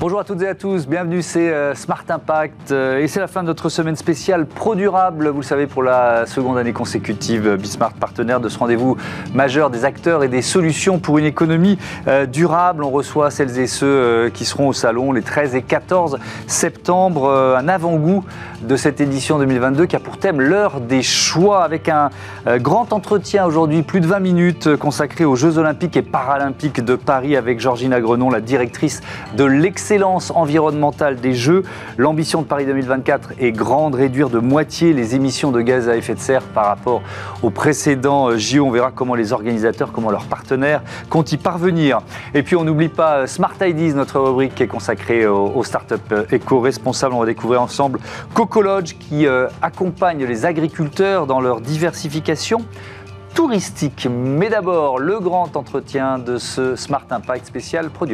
Bonjour à toutes et à tous, bienvenue, c'est euh, Smart Impact euh, et c'est la fin de notre semaine spéciale Pro Durable. Vous le savez, pour la seconde année consécutive, Bismart partenaire de ce rendez-vous majeur des acteurs et des solutions pour une économie euh, durable. On reçoit celles et ceux qui seront au salon les 13 et 14 septembre, un avant-goût de cette édition 2022 qui a pour thème l'heure des choix avec un grand entretien aujourd'hui, plus de 20 minutes consacré aux Jeux Olympiques et Paralympiques de Paris avec Georgina Grenon, la directrice de l'excellence l'excellence environnementale des Jeux. L'ambition de Paris 2024 est grande, réduire de moitié les émissions de gaz à effet de serre par rapport aux précédents euh, JO. On verra comment les organisateurs, comment leurs partenaires comptent y parvenir. Et puis on n'oublie pas euh, Smart Ideas, notre rubrique qui est consacrée aux, startups euh, éco-responsables. On va découvrir ensemble CocoLodge qui accompagne les agriculteurs dans leur diversification touristique. Mais d'abord, le grand entretien de ce Smart Impact spécial Pro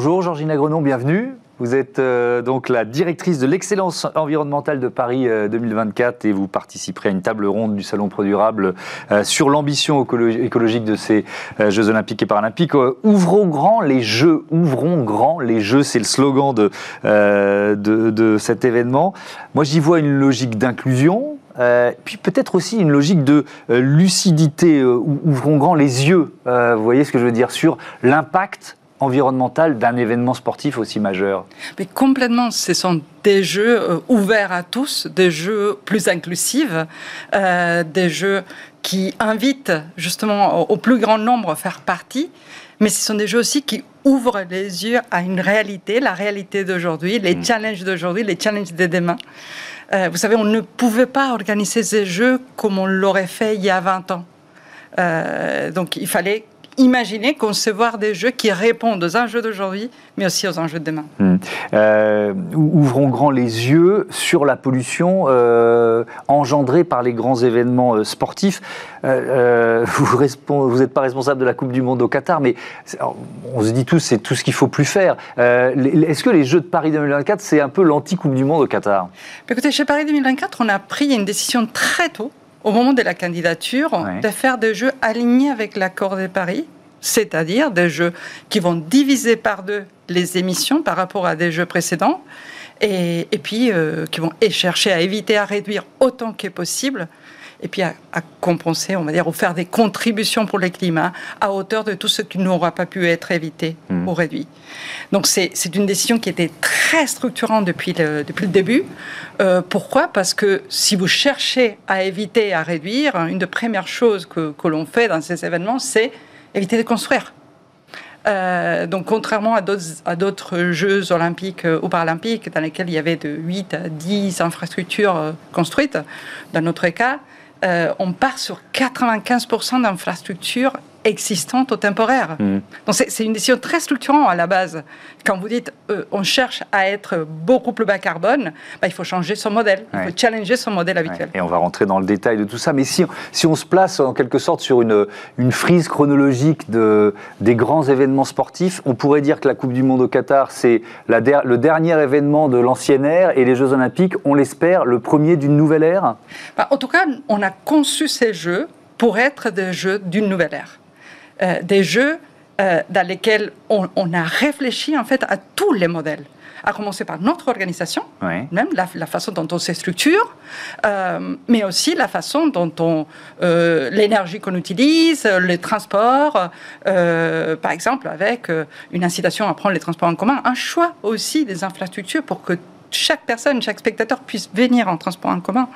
Bonjour Georgina Grenon, bienvenue. Vous êtes euh, donc la directrice de l'excellence environnementale de Paris 2024 euh, et vous participerez à une table ronde du Salon Pro Durable euh, sur l'ambition écologique de ces Jeux Olympiques et Paralympiques. ouvrons grand les Jeux, ouvrons grand les Jeux, c'est le slogan de, de, de, cet événement. Moi j'y vois une logique d'inclusion, puis peut-être aussi une logique de lucidité. ouvrons grand les yeux, vous voyez ce que je veux dire, sur l'impact environnemental d'un événement sportif aussi majeur Mais complètement, ce sont des jeux euh, ouverts à tous, des jeux plus inclusifs, euh, des jeux qui invitent justement au, plus grand nombre à faire partie, mais ce sont des jeux aussi qui ouvrent les yeux à une réalité, la réalité d'aujourd'hui, les mm. challenges d'aujourd'hui, les challenges de demain. Euh, vous savez, on ne pouvait pas organiser ces jeux comme on l'aurait fait il y a 20 ans. donc il fallait imaginer, concevoir des jeux qui répondent aux enjeux d'aujourd'hui, mais aussi aux enjeux de demain. Hmm. Euh, ouvrons grand les yeux sur la pollution euh, engendrée par les grands événements euh, sportifs. vous n'êtes pas responsable de la Coupe du Monde au Qatar, mais on se dit tous, c'est tout ce qu'il faut plus faire. Est-ce que les Jeux de Paris 2024, c'est un peu l'anti-Coupe du Monde au Qatar? Écoutez, chez Paris 2024, on a pris une décision très tôt au moment de la candidature, de faire des jeux alignés avec l'accord de Paris, c'est-à-dire des jeux qui vont diviser par deux les émissions par rapport à des jeux précédents, et, puis euh, qui vont chercher à éviter, à réduire autant que possible et puis à, compenser, on va dire, ou faire des contributions pour le climat à hauteur de tout ce qui n'aura pas pu être évité mmh. ou réduit. Donc c'est une décision qui était très structurante depuis le, depuis le début. Euh, pourquoi? Parce que si vous cherchez à éviter, à réduire, une des premières choses que, que l'on fait dans ces événements, c'est éviter de construire. Euh, donc, contrairement à d'autres Jeux olympiques euh, ou paralympiques dans lesquels il y avait de 8 à 10 infrastructures construites, dans notre cas, on part sur 95% d'infrastructures existantes ou temporaires. Mm. Donc c'est une décision très structurante à la base. Quand vous dites euh, on cherche à être beaucoup plus bas carbone, bah, il faut changer son modèle, il faut challenger son modèle habituel. Et on va rentrer dans le détail de tout ça. Mais si, si on se place en quelque sorte sur une, une frise chronologique de, des grands événements sportifs, on pourrait dire que la Coupe du Monde au Qatar, c'est le dernier événement de l'ancienne ère et les Jeux Olympiques, on l'espère, le premier d'une nouvelle ère? Bah, En tout cas, on a conçu ces Jeux pour être des Jeux d'une nouvelle ère. Euh, des jeux euh, dans lesquels on, a réfléchi en fait à tous les modèles. À commencer par notre organisation, même la, façon dont on se structure, euh, mais aussi la façon dont on l'énergie qu'on utilise, les transports, par exemple avec une incitation à prendre les transports en commun, un choix aussi des infrastructures pour que chaque personne, chaque spectateur puisse venir en transport en commun.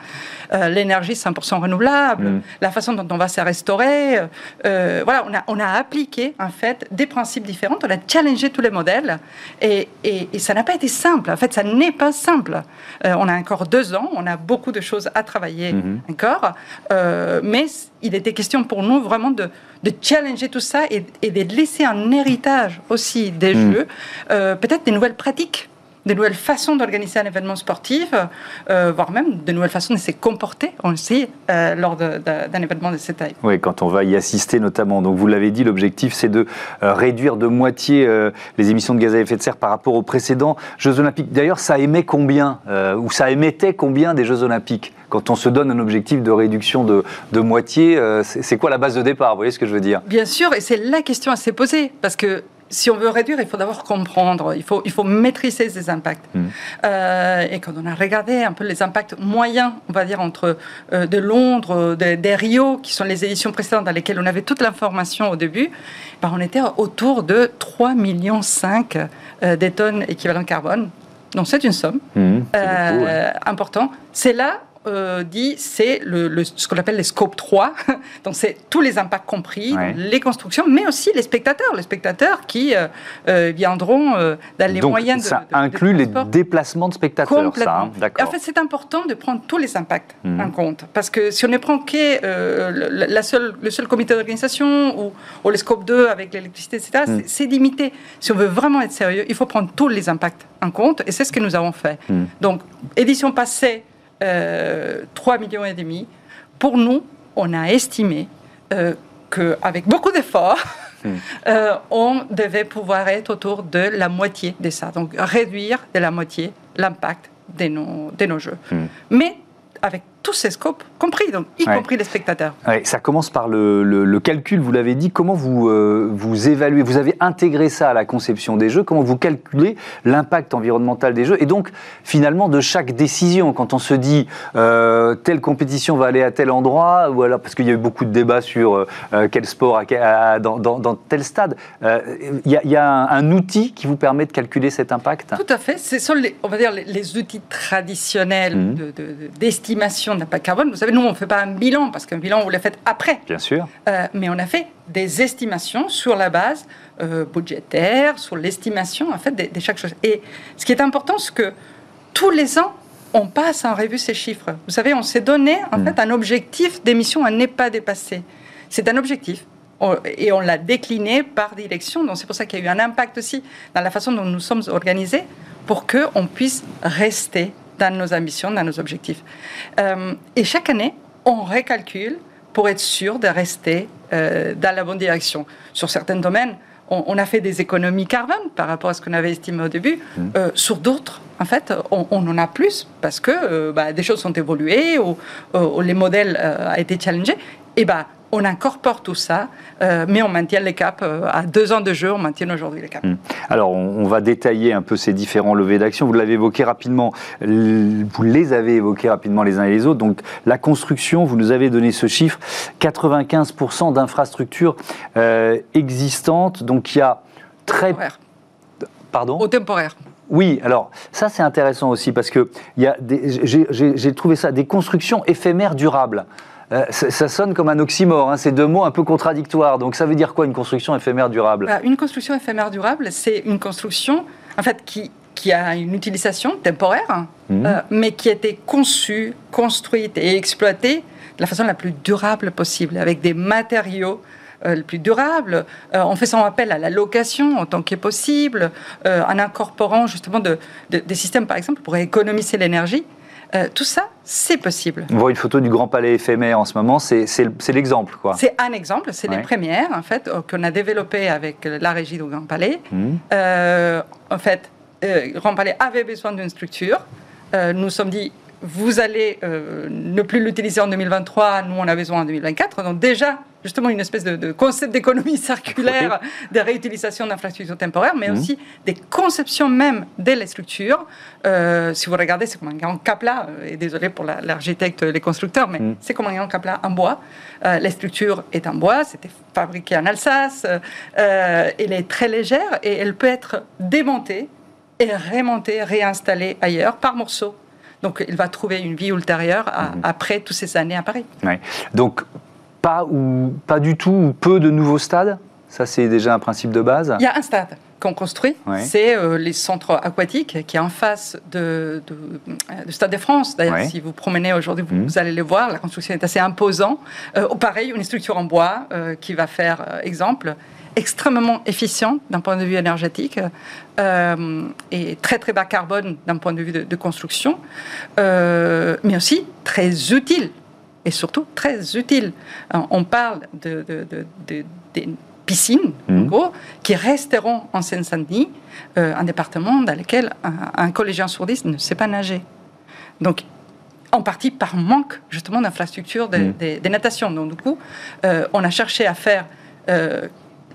Euh, l'énergie 100% renouvelable, mm. la façon dont on va se restaurer. Euh, voilà, on a, on a appliqué en fait des principes différents, on a challengé tous les modèles et, et, ça n'a pas été simple. En fait, ça n'est pas simple. Euh, on a encore deux ans, on a beaucoup de choses à travailler mm-hmm. encore, mais il était question pour nous vraiment de, de challenger tout ça et, et, de laisser un héritage aussi des mm. jeux, peut-être des nouvelles pratiques de nouvelles façons d'organiser un événement sportif, euh, voire même de nouvelles façons de se comporter aussi euh, lors d'un événement de cette taille. Oui, quand on va y assister notamment. Donc vous l'avez dit, l'objectif c'est de euh, réduire de moitié les émissions de gaz à effet de serre par rapport aux précédents Jeux Olympiques. D'ailleurs, ça émet combien ou ça émettait combien des Jeux Olympiques quand on se donne un objectif de réduction de, de moitié, c'est quoi la base de départ? Vous voyez ce que je veux dire? Bien sûr, et c'est la question à se poser, parce que si on veut réduire, il faut d'abord comprendre, il faut, il faut maîtriser ces impacts. Hmm. Euh, et quand on a regardé un peu les impacts moyens, on va dire, entre euh, de Londres, des Rio, qui sont les éditions précédentes dans lesquelles on avait toute l'information au début, ben on était autour de 3,5 millions euh, des tonnes équivalent carbone. Donc c'est une somme hmm, importante. C'est là euh, dit, c'est le, ce qu'on appelle les scopes 3. Donc, c'est tous les impacts compris, les constructions, mais aussi les spectateurs. Les spectateurs qui euh, euh, viendront dans les moyens de. Ça inclut les déplacements de spectateurs, Complètement. ça. Hein, en fait, c'est important de prendre tous les impacts mhm. en compte. Parce que si on ne prend que la seule, le seul comité d'organisation ou, ou, les scopes 2 avec l'électricité, etc., mhm. c'est limité. Si on veut vraiment être sérieux, il faut prendre tous les impacts en compte. Et c'est ce que nous avons fait. Mhm. Donc, édition passée, 3 euh, millions et demi. Pour nous, on a estimé euh, qu'avec beaucoup d'efforts, hmm. euh, on devait pouvoir être autour de la moitié de ça. Donc réduire de la moitié l'impact de nos, de nos jeux. Hmm. Mais avec tous ces scopes compris, donc y compris les spectateurs. ça commence par le, calcul, vous l'avez dit. Comment vous, euh, vous évaluez Vous avez intégré ça à la conception des jeux? Comment vous calculez l'impact environnemental des jeux? Et donc, finalement, de chaque décision, quand on se dit euh, telle compétition va aller à tel endroit, ou alors parce qu'il y a eu beaucoup de débats sur euh, quel sport à, dans, tel stade, il y, a, un, outil qui vous permet de calculer cet impact? Tout à fait. Ce sont, les, on va dire, les, outils traditionnels mmh. d'estimation d'impact carbone. Vous savez, nous, on ne fait pas un bilan, parce qu'un bilan, vous le faites après. Bien sûr. Euh, mais on a fait des estimations sur la base euh, budgétaire, sur l'estimation, en fait, de, chaque chose. Et ce qui est important, c'est que tous les ans, on passe en revue ces chiffres. Vous savez, on s'est donné, en hmm. fait, un objectif d'émission à ne pas dépasser. C'est un objectif et on l'a décliné par direction. Donc c'est pour ça qu'il y a eu un impact aussi dans la façon dont nous sommes organisés pour qu'on puisse rester dans nos ambitions, dans nos objectifs. Euh, et chaque année, on récalcule pour être sûr de rester euh, dans la bonne direction. Sur certains domaines, on, a fait des économies carbone par rapport à ce qu'on avait estimé au début. Mmh. Euh, sur d'autres, en fait, on, en a plus parce que bah, des choses sont évoluées ou, ou les modèles ont été challengés. Et bah, on incorpore tout ça, euh, mais on maintient les caps. Euh, à deux ans de jeu, on maintient aujourd'hui les caps. Hmm. Alors, on, va détailler un peu ces différents levées d'action. Vous l'avez évoqué rapidement, vous les avez évoqués rapidement les uns et les autres. Donc, la construction, vous nous avez donné ce chiffre 95% d'infrastructures euh, existantes. Donc, il y a très. Pardon? Au temporaire. Oui, alors ça c'est intéressant aussi parce que j'ai trouvé ça des constructions éphémères durables. Euh, ça, sonne comme un oxymore, hein, ces deux mots un peu contradictoires. Donc ça veut dire quoi une construction éphémère durable? Bah, Une construction éphémère durable, c'est une construction en fait, qui, qui a une utilisation temporaire, mmh. euh, mais qui a été conçue, construite et exploitée de la façon la plus durable possible, avec des matériaux euh, les plus durables, en faisant appel à la location autant que possible, en incorporant justement des systèmes, par exemple, pour économiser l'énergie. Euh, tout ça, c'est possible. On voit une photo du Grand Palais éphémère en ce moment, c'est l'exemple. quoi. C'est un exemple, c'est les premières en fait, euh, qu'on a développées avec la régie du Grand Palais. Mmh. Euh, en fait, le Grand Palais avait besoin d'une structure. nous sommes dit, vous allez ne plus l'utiliser en 2023, nous on a besoin en 2024. Donc déjà, justement une espèce de, concept d'économie circulaire, de réutilisation d'infrastructures temporaires, mais mhm. aussi des conceptions même des structures. Euh, si vous regardez, c'est comme un grand capla, euh, et désolé pour l'architecte, les constructeurs, mais mhm. c'est comme un grand capla en bois. Euh, la structure est en bois, c'était fabriqué en Alsace, elle est très légère et elle peut être démontée et remontée, réinstallée ailleurs par morceaux. Donc, il va trouver une vie ultérieure mhm. après toutes ces années à Paris. Ouais. Donc, pas ou pas du tout ou peu de nouveaux stades Ça, c'est déjà un principe de base. Il y a un stade qu'on construit, c'est euh, les centres aquatiques qui est en face de, de, Stade de France. D'ailleurs, si vous promenez aujourd'hui, vous, mhm. allez le voir. La construction est assez imposante. Euh, pareil, une structure en bois euh, qui va faire euh, exemple extrêmement efficient d'un point de vue énergétique et très très bas carbone d'un point de vue de, de construction, mais aussi très utile et surtout très utile. Euh, on parle de, des piscines, en mmh. gros, qui resteront en Seine-Saint-Denis, euh, un département dans lequel un, collégien sourdiste ne sait pas nager. Donc, en partie par manque justement d'infrastructures de, Mm. des- des natations. Donc du coup, euh, on a cherché à faire, euh,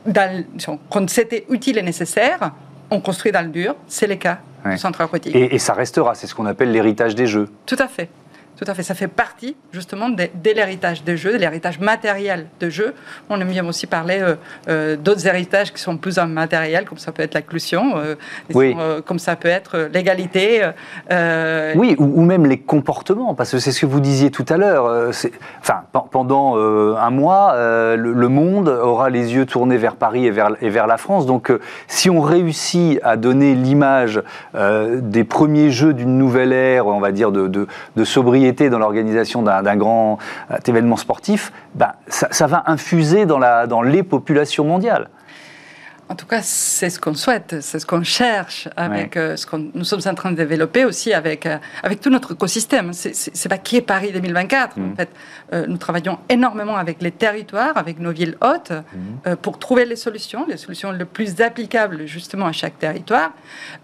dans, quand c'était utile et nécessaire, on construit dans le dur. C'est le cas Ouais. du centre aquatique. Et, et ça restera, c'est ce qu'on appelle l'héritage des jeux. Tout à fait. Tout à fait. Ça fait partie justement de, de l'héritage des jeux, de l'héritage matériel de jeux. On aime bien aussi parler euh, euh, d'autres héritages qui sont plus immatériels, comme ça peut être l'inclusion, euh, Oui. comme ça peut être l'égalité. Oui, ou, ou même les comportements, parce que c'est ce que vous disiez tout à l'heure. Enfin, pe- pendant un mois, le, le monde aura les yeux tournés vers Paris et vers, et vers la France. Donc, si on réussit à donner l'image des premiers jeux d'une nouvelle ère, on va dire de, de- de sobriété dans l'organisation d'un grand euh, événement sportif, ben, ça, ça va infuser dans, la, dans les populations mondiales. En tout cas, c'est ce qu'on souhaite, c'est ce qu'on cherche avec euh, ce que nous sommes en train de développer aussi avec, euh, avec tout notre écosystème. C'est- pas qui est Paris 2024. Mhm. En fait, Euh, nous travaillons énormément avec les territoires, avec nos villes hautes, euh, pour trouver les solutions, les solutions les plus applicables justement à chaque territoire.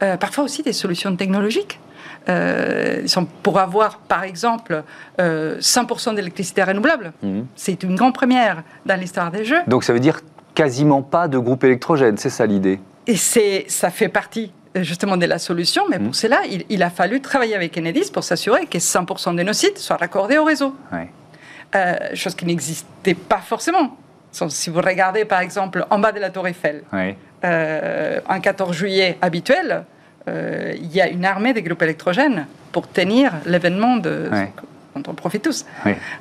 Euh, parfois aussi des solutions technologiques. Euh, pour avoir, par exemple, euh, 100% d'électricité renouvelable. Mhm. C'est une grande première dans l'histoire des jeux. Donc, ça veut dire quasiment pas de groupe électrogène, c'est ça l'idée? Et ça fait partie euh, justement de la solution, mais Mhm. pour cela, il, il a fallu travailler avec Enedis pour s'assurer que 100% de nos sites soient raccordés au réseau. Ouais. Euh, chose qui n'existait pas forcément. Si vous regardez par exemple en bas de la Tour Eiffel, Ouais. euh, un 14 juillet habituel, il y a une armée de groupes électrogènes pour tenir l'événement de, Ouais. dont on profite tous.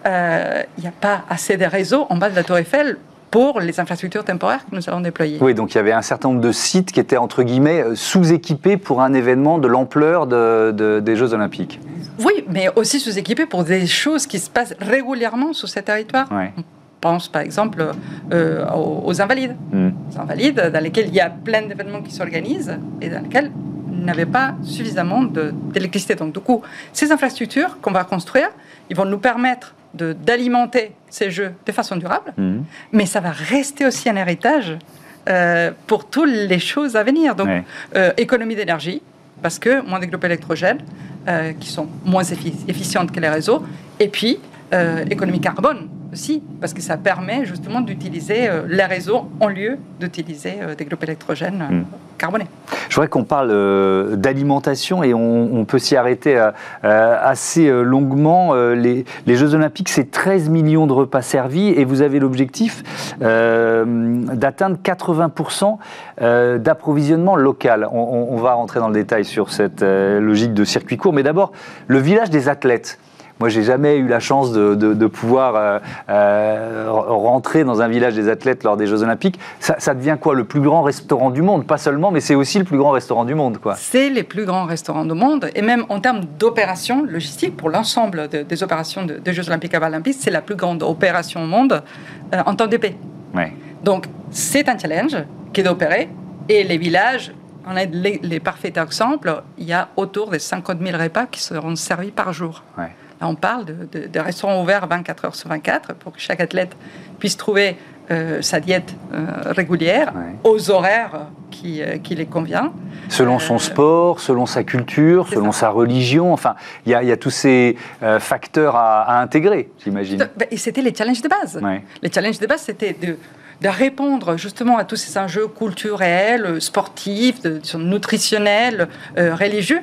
Euh, Il n'y a pas assez de réseaux en bas de la Tour Eiffel pour les infrastructures temporaires que nous allons déployer. Oui, donc il y avait un certain nombre de sites qui étaient entre guillemets euh, sous-équipés pour un événement de l'ampleur de- de- des Jeux Olympiques. Oui, mais aussi sous-équipés pour des choses qui se passent régulièrement sur ces territoires. Ouais. On pense par exemple euh, aux, aux invalides. Les invalides dans lesquels il y a plein d'événements qui s'organisent et dans lesquels il n'avait pas suffisamment d'électricité. Donc du coup, ces infrastructures qu'on va construire, ils vont nous permettre d'alimenter ces jeux de façon durable, Mm. mais ça va rester aussi un héritage euh, pour toutes les choses à venir. Donc, Ouais. euh, économie d'énergie, parce que moins de groupes électrogènes euh, qui sont moins effi- efficientes que les réseaux, et puis économie carbone aussi, parce que ça permet justement d'utiliser euh, les réseaux en lieu d'utiliser euh, des groupes électrogènes euh, Mm. carbonés. Je voudrais qu'on parle d'alimentation et on, on peut s'y arrêter assez longuement. Les, les Jeux Olympiques, c'est 13 millions de repas servis et vous avez l'objectif d'atteindre 80% euh, d'approvisionnement local. On, on- va rentrer dans le détail sur cette logique de circuit court, mais d'abord, le village des athlètes. Moi, j'ai jamais eu la chance de, de- de pouvoir euh, euh, rentrer dans un village des athlètes lors des Jeux Olympiques. Ça, ça devient quoi Le plus grand restaurant du monde? Pas seulement, mais c'est aussi le plus grand restaurant du monde, quoi. C'est les plus grands restaurants du monde, et même en termes d'opération logistique, pour l'ensemble de- des opérations de- des Jeux Olympiques et Paralympiques, c'est la plus grande opération au monde euh, en temps de paix. Ouais. Donc, c'est un challenge qui est d'opérer. Et les villages, on a les, les parfaits exemples. Il y a autour de 50 000 repas qui seront servis par jour. Ouais. On parle de, de- de restaurants ouverts 24 heures sur 24 pour que chaque athlète puisse trouver euh, sa diète euh, régulière Ouais. aux horaires qui, euh, qui les convient. Selon son Euh, sport, selon sa culture, selon ça. sa religion, enfin, il y, a- il y a tous ces facteurs à, à intégrer, j'imagine. Ben, Et c'était les challenges de base. Ouais. Les challenges de base, c'était de, de répondre justement à tous ces enjeux culturels, sportifs, nutritionnels, religieux,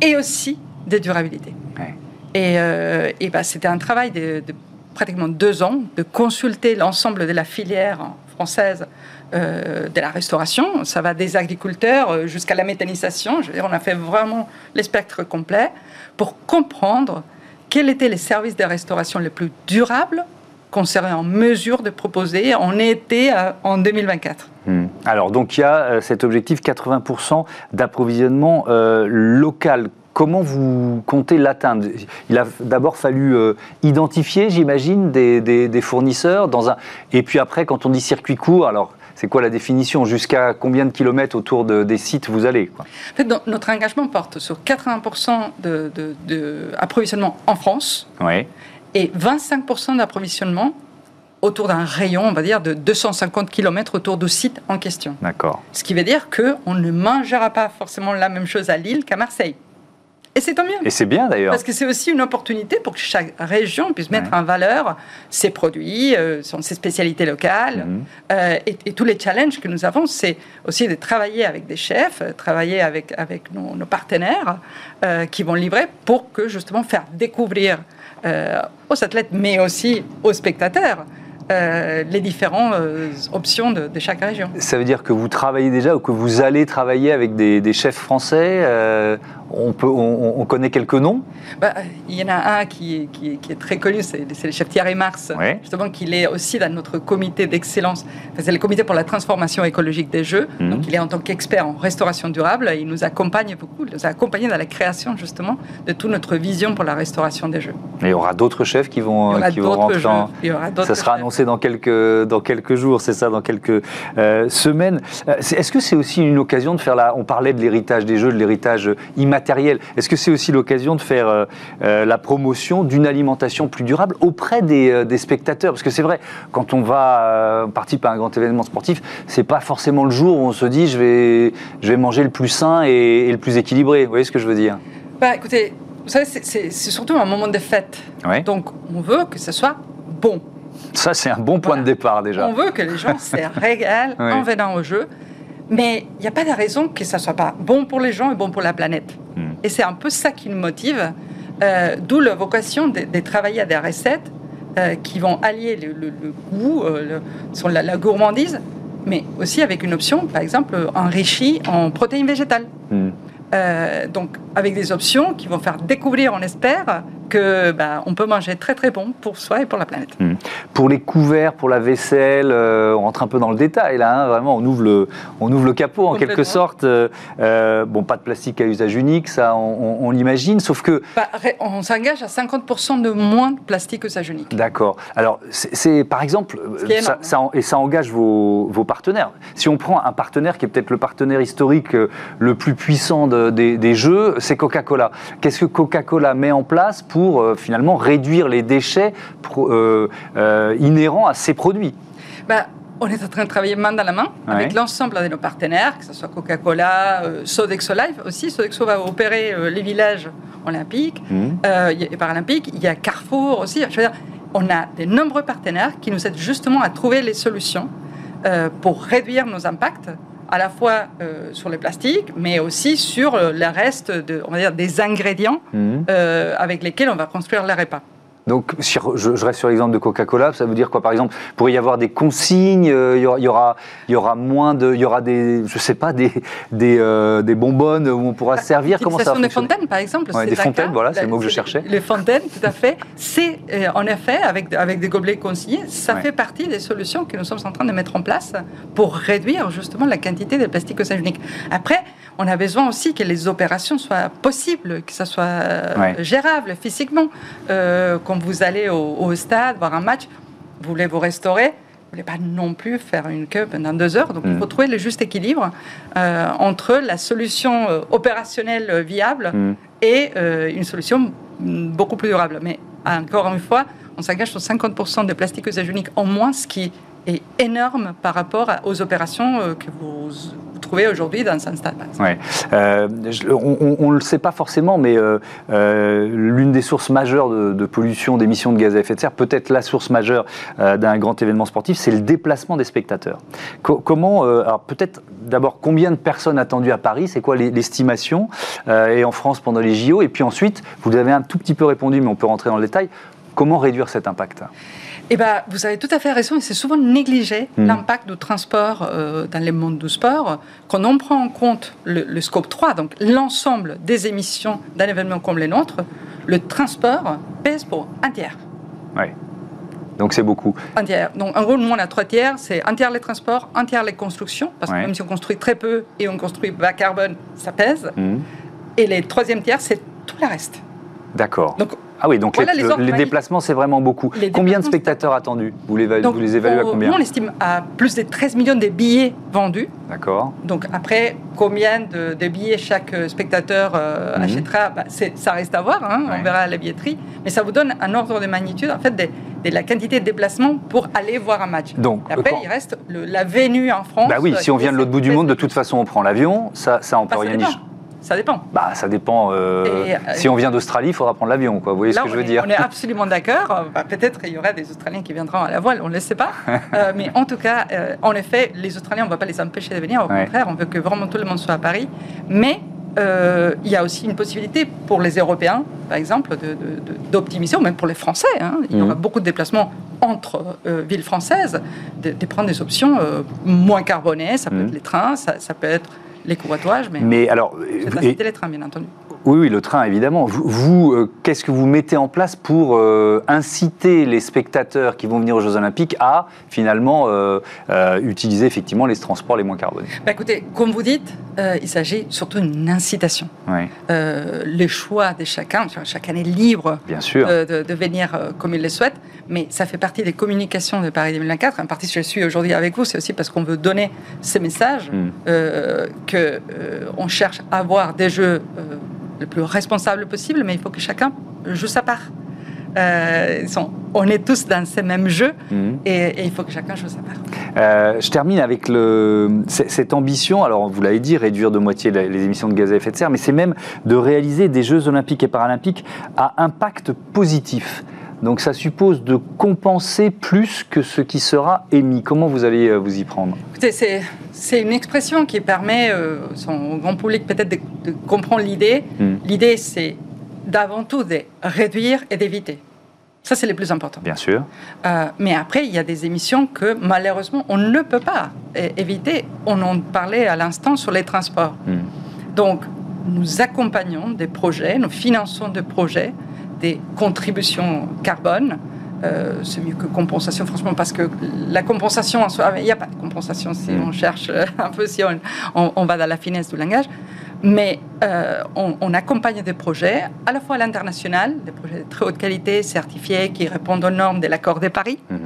et aussi de durabilité. Et, euh, ben, c'était un travail de, pratiquement deux ans de consulter l'ensemble de la filière française euh, de la restauration. Ça va des agriculteurs euh, jusqu'à la méthanisation. On a fait vraiment le spectre complet pour comprendre quels étaient les services de restauration les plus durables qu'on serait en mesure de proposer en été en 2024. Hmm. Alors, donc, il y a cet objectif 80% d'approvisionnement local. Comment vous comptez l'atteindre? Il a d'abord fallu euh, identifier, j'imagine, des, des- des fournisseurs. Dans un... Et puis après, quand on dit circuit court, alors c'est quoi la définition? Jusqu'à combien de kilomètres autour de- des sites vous allez quoi? En fait, donc, notre engagement porte sur 80% de, de- de approvisionnement en France et 25% d'approvisionnement autour d'un rayon, on va dire, de 250 km autour du site en question. D'accord. Ce qui veut dire qu'on ne mangera pas forcément la même chose à Lille qu'à Marseille. Et c'est tant mieux. Et c'est bien d'ailleurs. Parce que c'est aussi une opportunité pour que chaque région puisse mettre en valeur ses produits, euh, ses spécialités locales. Mhm. Euh, et, tous les challenges que nous avons, c'est aussi de travailler avec des chefs, euh, travailler avec, avec nos, partenaires qui vont livrer pour que justement faire découvrir aux athlètes, mais aussi aux spectateurs, euh, les différentes euh, options de, chaque région. Ça veut dire que vous travaillez déjà ou que vous allez travailler avec des, chefs français euh, on, peut, on, connaît quelques noms bah, Il y en a un qui, qui, est très connu, c'est le chef Thierry Mars, justement, qui est aussi dans notre comité d'excellence. c'est le comité pour la transformation écologique des Jeux. Mhm. Donc, il est en tant qu'expert en restauration durable. Il nous accompagne beaucoup, il nous a accompagné dans la création, justement, de toute notre vision pour la restauration des Jeux. Et il y aura d'autres chefs qui vont, qui vont rentrer en... Ça sera annoncé dans quelques, dans quelques jours, c'est ça, dans quelques euh, semaines. Euh, est-ce que c'est aussi une occasion de faire la. On parlait de l'héritage des jeux, de l'héritage Est-ce que c'est aussi l'occasion de faire euh, la promotion d'une alimentation plus durable auprès des, des spectateurs? Parce que c'est vrai, quand on va participer à un grand événement sportif, c'est pas forcément le jour où on se dit je vais, je vais manger le plus sain et, le plus équilibré. Vous voyez ce que je veux dire? Bah, écoutez, vous savez, c'est surtout un moment de fête. Donc, on veut que ce soit bon. Ça, c'est un bon point de départ déjà. On veut que les gens se régalent en venant au jeu, mais il n'y a pas de raison que ça soit pas bon pour les gens et bon pour la planète. Hmm. Et c'est un peu ça qui nous motive, euh, d'où la vocation de, travailler à des recettes euh, qui vont allier le, goût, euh, sur la, gourmandise, mais aussi avec une option, par exemple, enrichie en protéines végétales. Hmm. donc, avec des options qui vont faire découvrir, on espère, que bah, on peut manger très très bon pour soi et pour la planète. Hmm. Pour les couverts, pour la vaisselle, euh, on rentre un peu dans le détail là, hein, vraiment, on ouvre le, on ouvre le capot en quelque sorte. Euh, euh, bon, pas de plastique à usage unique, ça on, l'imagine, sauf que... Bah, on s'engage à 50% de moins de plastique à usage unique. D'accord. Alors, c'est par exemple, ça, et ça engage vos, vos, partenaires. Si on prend un partenaire qui est peut-être le partenaire historique le plus puissant des, des, jeux, c'est Coca-Cola. Qu'est-ce que Coca-Cola met en place pour pour euh, finalement réduire les déchets euh, euh, inhérents à ces produits bah, on est en train de travailler main dans la main avec l'ensemble de nos partenaires, que ce soit Coca-Cola, Sodexo Live aussi. Sodexo va opérer les villages olympiques mmh. et paralympiques. Il y a Carrefour aussi. Je veux dire, on a de nombreux partenaires qui nous aident justement à trouver les solutions pour réduire nos impacts à la fois euh, sur les plastiques, mais aussi sur euh, le reste de, on va dire, des ingrédients mhm. euh, avec lesquels on va construire les repas. Donc, je, reste sur l'exemple de Coca-Cola. Ça veut dire quoi, par exemple Pourrait y avoir des consignes Il y aura, il y aura, moins de, il y aura des, je sais pas, des, des, euh, des bonbonnes où on pourra se servir. Comment ça des fontaines, par exemple. des fontaines, voilà, c'est le mot que je cherchais. Les fontaines, tout à fait. C'est euh, en effet avec avec des gobelets consignés, ça fait partie des solutions que nous sommes en train de mettre en place pour réduire justement la quantité de plastique usage unique. Après, on a besoin aussi que les opérations soient possibles, que ça soit euh, gérable physiquement. Euh, quand vous allez au, stade voir un match, vous voulez vous restaurer, vous voulez pas non plus faire une queue pendant deux heures. Donc il mm. faut trouver le juste équilibre euh, entre la solution opérationnelle viable mm. et une solution beaucoup plus durable. Mais encore une fois, on s'engage sur 50% de plastique usage unique en moins, ce qui est énorme par rapport aux opérations euh, que vous, trouvez aujourd'hui dans un stade. Ouais. Euh, on ne le sait pas forcément, mais euh, l'une des sources majeures de, pollution, d'émissions de gaz à effet de serre, peut-être la source majeure d'un grand événement sportif, c'est le déplacement des spectateurs. comment, alors peut-être d'abord combien de personnes attendues à Paris, c'est quoi l'estimation, et en France pendant les JO, et puis ensuite, vous avez un tout petit peu répondu, mais on peut rentrer dans le détail, comment réduire cet impact? Eh ben, vous avez tout à fait raison, et c'est souvent négligé hmm. l'impact du transport euh, dans le monde du sport. Quand on prend en compte le, scope 3, donc l'ensemble des émissions d'un événement comme le nôtre, le transport pèse pour un tiers. Oui. Donc c'est beaucoup. Un tiers. Donc en gros, nous on a trois tiers, c'est un tiers les transports, un tiers les constructions, parce que même si on construit très peu et on construit bas carbone, ça pèse. Hmm. Et le troisième tiers, c'est tout le reste. D'accord. Donc ah oui, donc les, déplacements, c'est vraiment beaucoup. Combien de spectateurs attendus vous les, vous les évaluez à combien On estime à plus de 13 millions de billets vendus. D'accord. Donc après, combien de, billets chaque spectateur euh, mhm. achètera bah, Ça reste à voir, hein, on verra à la billetterie. Mais ça vous donne un ordre de magnitude, en fait, de, la quantité de déplacements pour aller voir un match. Donc, après, il reste la venue en France. Bah oui, si on vient de l'autre bout du monde, de toute façon, on prend l'avion, ça, ça on peut rien dire Ça dépend. Bah, ça dépend. Euh, si on vient d'Australie, il faudra prendre l'avion, quoi. Vous voyez ce que je veux dire On est absolument d'accord. Bah, peut-être il y aura des Australiens qui viendront à la voile, on ne le sait pas. mais en tout cas, en effet, les Australiens, on ne va pas les empêcher de venir. Au contraire, on veut que vraiment tout le monde soit à Paris. Mais euh, il y a aussi une possibilité pour les Européens, par exemple, d'optimiser, ou même pour les Français. Hein. il y aura mhm. beaucoup de déplacements entre euh, villes françaises, de, prendre des options euh, moins carbonées. Ça peut être mhm. les trains, ça, ça peut être les covoitages, mais, mais alors, et, les trains, bien entendu. Oui, oui, le train, évidemment. Vous, euh, qu'est-ce que vous mettez en place pour euh, inciter les spectateurs qui vont venir aux Jeux Olympiques à, finalement, euh, utiliser effectivement les transports les moins carbonés? Bah, Écoutez, comme vous dites, il s'agit surtout d'une incitation. Oui. les choix de chacun, chacun est libre Bien sûr. De, venir comme il le souhaite, mais ça fait partie des communications de Paris 2024. En partie, si je suis aujourd'hui avec vous, c'est aussi parce qu'on veut donner ces messages, mm. qu'on cherche à avoir des Jeux le plus responsable possible, mais il faut que chacun joue sa part. Euh, on est tous dans ces mêmes jeux mhm. et, il faut que chacun joue sa part. Euh, je termine avec le, cette ambition, alors vous l'avez dit, réduire de moitié les émissions de gaz à effet de serre, mais c'est même de réaliser des Jeux olympiques et paralympiques à impact positif. Donc ça suppose de compenser plus que ce qui sera émis. Comment vous allez euh, vous y prendre? C'est une expression qui permet euh, au grand public peut-être de, comprendre l'idée. Hmm. L'idée, c'est d'avant tout de réduire et d'éviter. Ça, c'est le plus important. Bien sûr. Euh, mais après, il y a des émissions que malheureusement, on ne peut pas éviter. On en parlait à l'instant sur les transports. Hmm. Donc, nous accompagnons des projets, nous finançons des projets des contributions carbone. Euh, c'est mieux que compensation, franchement, parce que la compensation en soi, il n'y a pas de compensation si mm. on cherche un peu, si on, va dans la finesse du langage. Mais euh, on, accompagne des projets, à la fois à l'international, des projets de très haute qualité, certifiés, qui répondent aux normes de l'accord de Paris. Mm-hmm.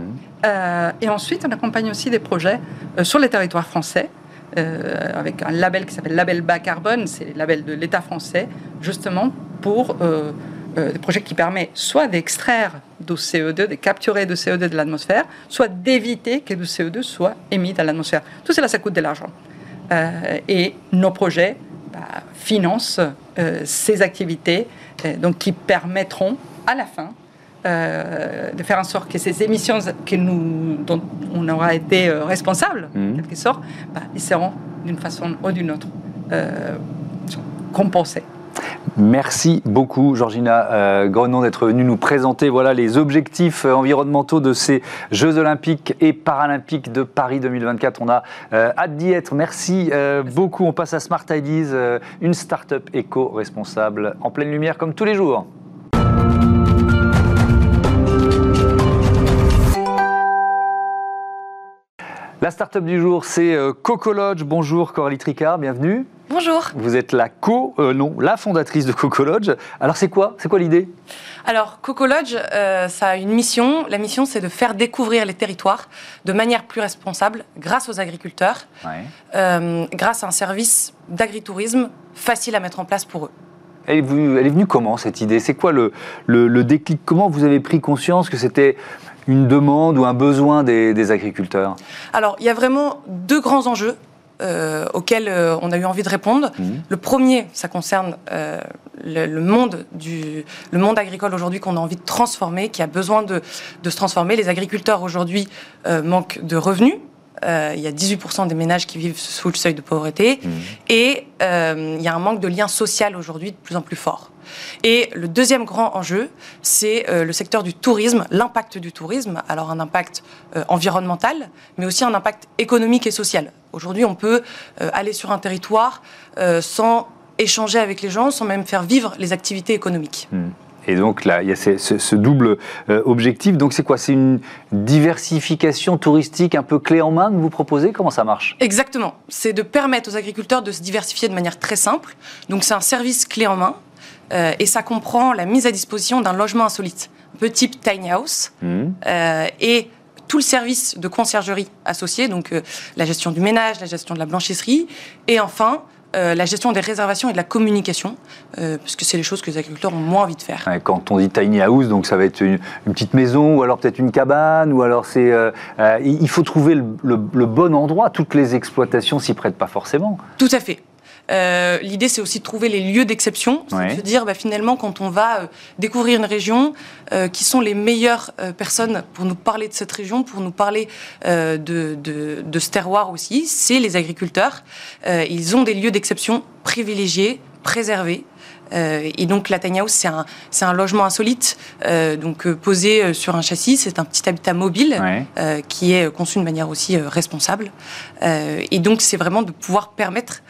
Euh, et ensuite, on accompagne aussi des projets sur les territoires français, avec un label qui s'appelle Label Bas Carbone, c'est le label de l'État français, justement pour euh, des projets qui permettent soit d'extraire du CO2, de capturer du CO2 de l'atmosphère, soit d'éviter que du CO2 soit émis dans l'atmosphère. Tout cela, ça coûte de l'argent. Euh, et nos projets bah, financent euh, ces activités donc, qui permettront à la fin de faire en sorte que ces émissions que nous, dont on aura été responsable, en mmh. quelque sorte, bah, ils seront d'une façon ou d'une autre compensées. Merci beaucoup, Georgina euh, Grenon, d'être venue nous présenter voilà, les objectifs euh, environnementaux de ces Jeux Olympiques et Paralympiques de Paris 2024. On a euh, hâte d'y être. Merci, beaucoup. On passe à Smart Ideas, une start-up éco-responsable en pleine lumière comme tous les jours. La start-up du jour, c'est Coco Lodge. Bonjour Coralie Tricard, bienvenue. Bonjour. Vous êtes la co, euh, non, la fondatrice de Coco Lodge. Alors c'est quoi C'est quoi l'idée? Alors Coco Lodge, euh, ça a une mission. La mission, c'est de faire découvrir les territoires de manière plus responsable, grâce aux agriculteurs, euh, grâce à un service d'agritourisme facile à mettre en place pour eux. Elle est, venue, comment cette idée? C'est quoi le, le, déclic? Comment vous avez pris conscience que c'était une demande ou un besoin des agriculteurs? Alors, il y a vraiment deux grands enjeux euh, auxquels euh, on a eu envie de répondre. Mhm. Le premier, ça concerne euh, le, monde du, le monde agricole aujourd'hui qu'on a envie de transformer, qui a besoin de, de se transformer. Les agriculteurs aujourd'hui manquent de revenus. Il y a 18% des ménages qui vivent sous le seuil de pauvreté. Mhm. Et il y a un manque de lien social aujourd'hui de plus en plus fort. Et le deuxième grand enjeu, c'est euh, le secteur du tourisme, l'impact du tourisme. Alors un impact euh, environnemental, mais aussi un impact économique et social. Aujourd'hui, on peut euh, aller sur un territoire sans échanger avec les gens, sans même faire vivre les activités économiques. Hmm. Et donc là, il y a ce, double objectif. Donc c'est quoi? C'est une diversification touristique un peu clé en main que vous proposez? Comment ça marche? Exactement. C'est de permettre aux agriculteurs de se diversifier de manière très simple. Donc c'est un service clé en main euh, et ça comprend la mise à disposition d'un logement insolite, un peu type tiny house, mmh. euh, et tout le service de conciergerie associé, donc euh, la gestion du ménage, la gestion de la blanchisserie, et enfin la gestion des réservations et de la communication, puisque c'est les choses que les agriculteurs ont moins envie de faire. quand on dit tiny house, donc ça va être une, petite maison, ou alors peut-être une cabane, ou alors c'est. il faut trouver le, le, bon endroit. Toutes les exploitations s'y prêtent pas forcément. Tout à fait. Euh, l'idée, c'est aussi de trouver les lieux d'exception, c'est de se dire bah, finalement quand on va découvrir une région, qui sont les meilleures personnes pour nous parler de cette région, pour nous parler de, de, de, ce terroir aussi, c'est les agriculteurs. ils ont des lieux d'exception privilégiés, préservés. Euh, et donc la tiny house, c'est un, c'est un logement insolite, euh, donc euh, posé sur un châssis. C'est un petit habitat mobile qui est conçu de manière aussi responsable. et donc c'est vraiment de pouvoir permettre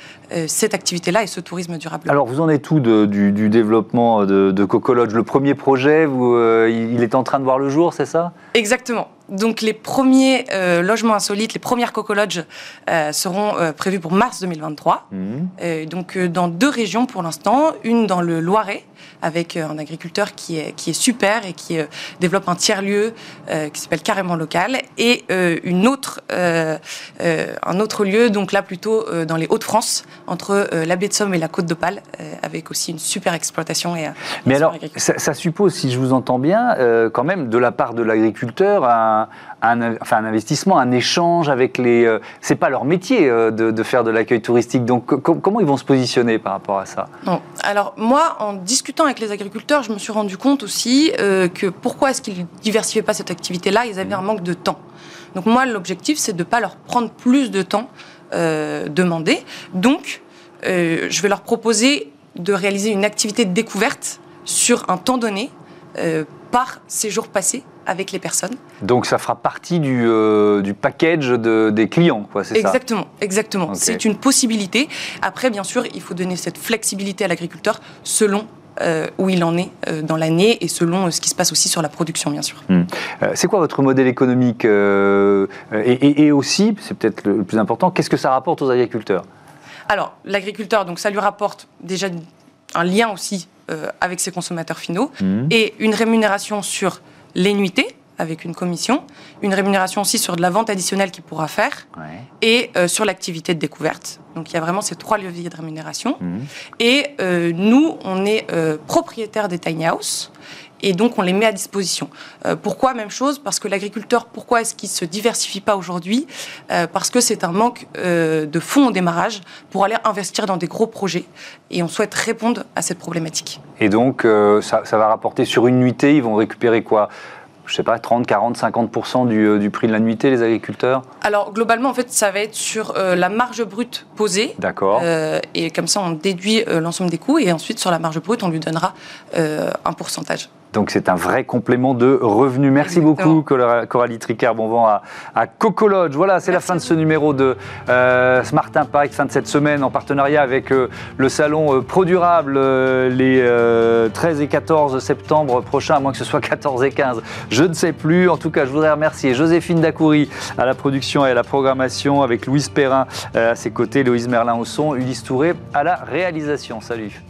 cette activité-là et ce tourisme durable. Alors vous en êtes où du, développement de, de Coco Lodge? Le premier projet, vous, il est en train de voir le jour, c'est ça? Exactement. Donc les premiers euh, logements insolites, les premières Coco Lodge euh, seront euh, prévus pour mars 2023. Mmh. donc dans deux régions pour l'instant, une dans le Loiret avec un agriculteur qui est, qui est super et qui développe un tiers-lieu qui s'appelle Carrément Local et une autre, un autre lieu, donc là plutôt dans les Hauts-de-France, entre la baie de Somme et la côte d'Opale, avec aussi une super exploitation. Et, Mais alors, ça, ça, suppose, si je vous entends bien, quand même de la part de l'agriculteur, un un, enfin, un investissement, un échange avec les. Euh, c'est pas leur métier euh, de, faire de l'accueil touristique. Donc, comment ils vont se positionner par rapport à ça? Non. Alors, moi, en discutant avec les agriculteurs, je me suis rendu compte aussi euh, que pourquoi est-ce qu'ils diversifiaient pas cette activité-là? Ils avaient un manque de temps. Donc, moi, l'objectif, c'est de ne pas leur prendre plus de temps demandé. Donc, je vais leur proposer de réaliser une activité de découverte sur un temps donné par séjour passé avec les personnes. Donc ça fera partie du, euh, du package de, des clients, quoi, c'est ça? Exactement, exactement. C'est une possibilité. Après, bien sûr, il faut donner cette flexibilité à l'agriculteur selon euh, où il en est euh, dans l'année et selon ce qui se passe aussi sur la production, bien sûr. Hmm. c'est quoi votre modèle économique et, et, aussi, c'est peut-être le plus important, qu'est-ce que ça rapporte aux agriculteurs? Alors, l'agriculteur, donc ça lui rapporte déjà un lien aussi avec ses consommateurs finaux hmm. et une rémunération sur les nuitées avec une commission, une rémunération aussi sur de la vente additionnelle qu'il pourra faire et euh, sur l'activité de découverte. Donc il y a vraiment ces trois leviers de rémunération. Mhm. Et euh, nous, on est euh, propriétaire des tiny house et donc on les met à disposition. pourquoi? Même chose Parce que l'agriculteur, pourquoi est-ce qu'il ne se diversifie pas aujourd'hui? Parce que c'est un manque de fonds au démarrage pour aller investir dans des gros projets et on souhaite répondre à cette problématique. Et donc ça, ça va rapporter sur une nuitée, ils vont récupérer quoi? Je sais pas, 30, 40, 50% du, du, prix de la nuitée, les agriculteurs? Alors, globalement, en fait, ça va être sur euh, la marge brute posée. D'accord. Euh, et comme ça, on déduit euh, l'ensemble des coûts. Et ensuite, sur la marge brute, on lui donnera un pourcentage. Donc c'est un vrai complément de revenus. Merci beaucoup Coralie Tricard. Bon vent à, à Coco Lodge. Voilà, c'est la fin de ce numéro de euh, Smart Impact, fin de cette semaine en partenariat avec euh, le salon euh, Pro Durable les 13 et 14 septembre prochains, à moins que ce soit 14 et 15. Je ne sais plus. En tout cas, je voudrais remercier Joséphine Dacoury à la production et à la programmation avec Louise Perrin à ses côtés, Louise Merlin au son, Ulysse Touré à la réalisation. Salut.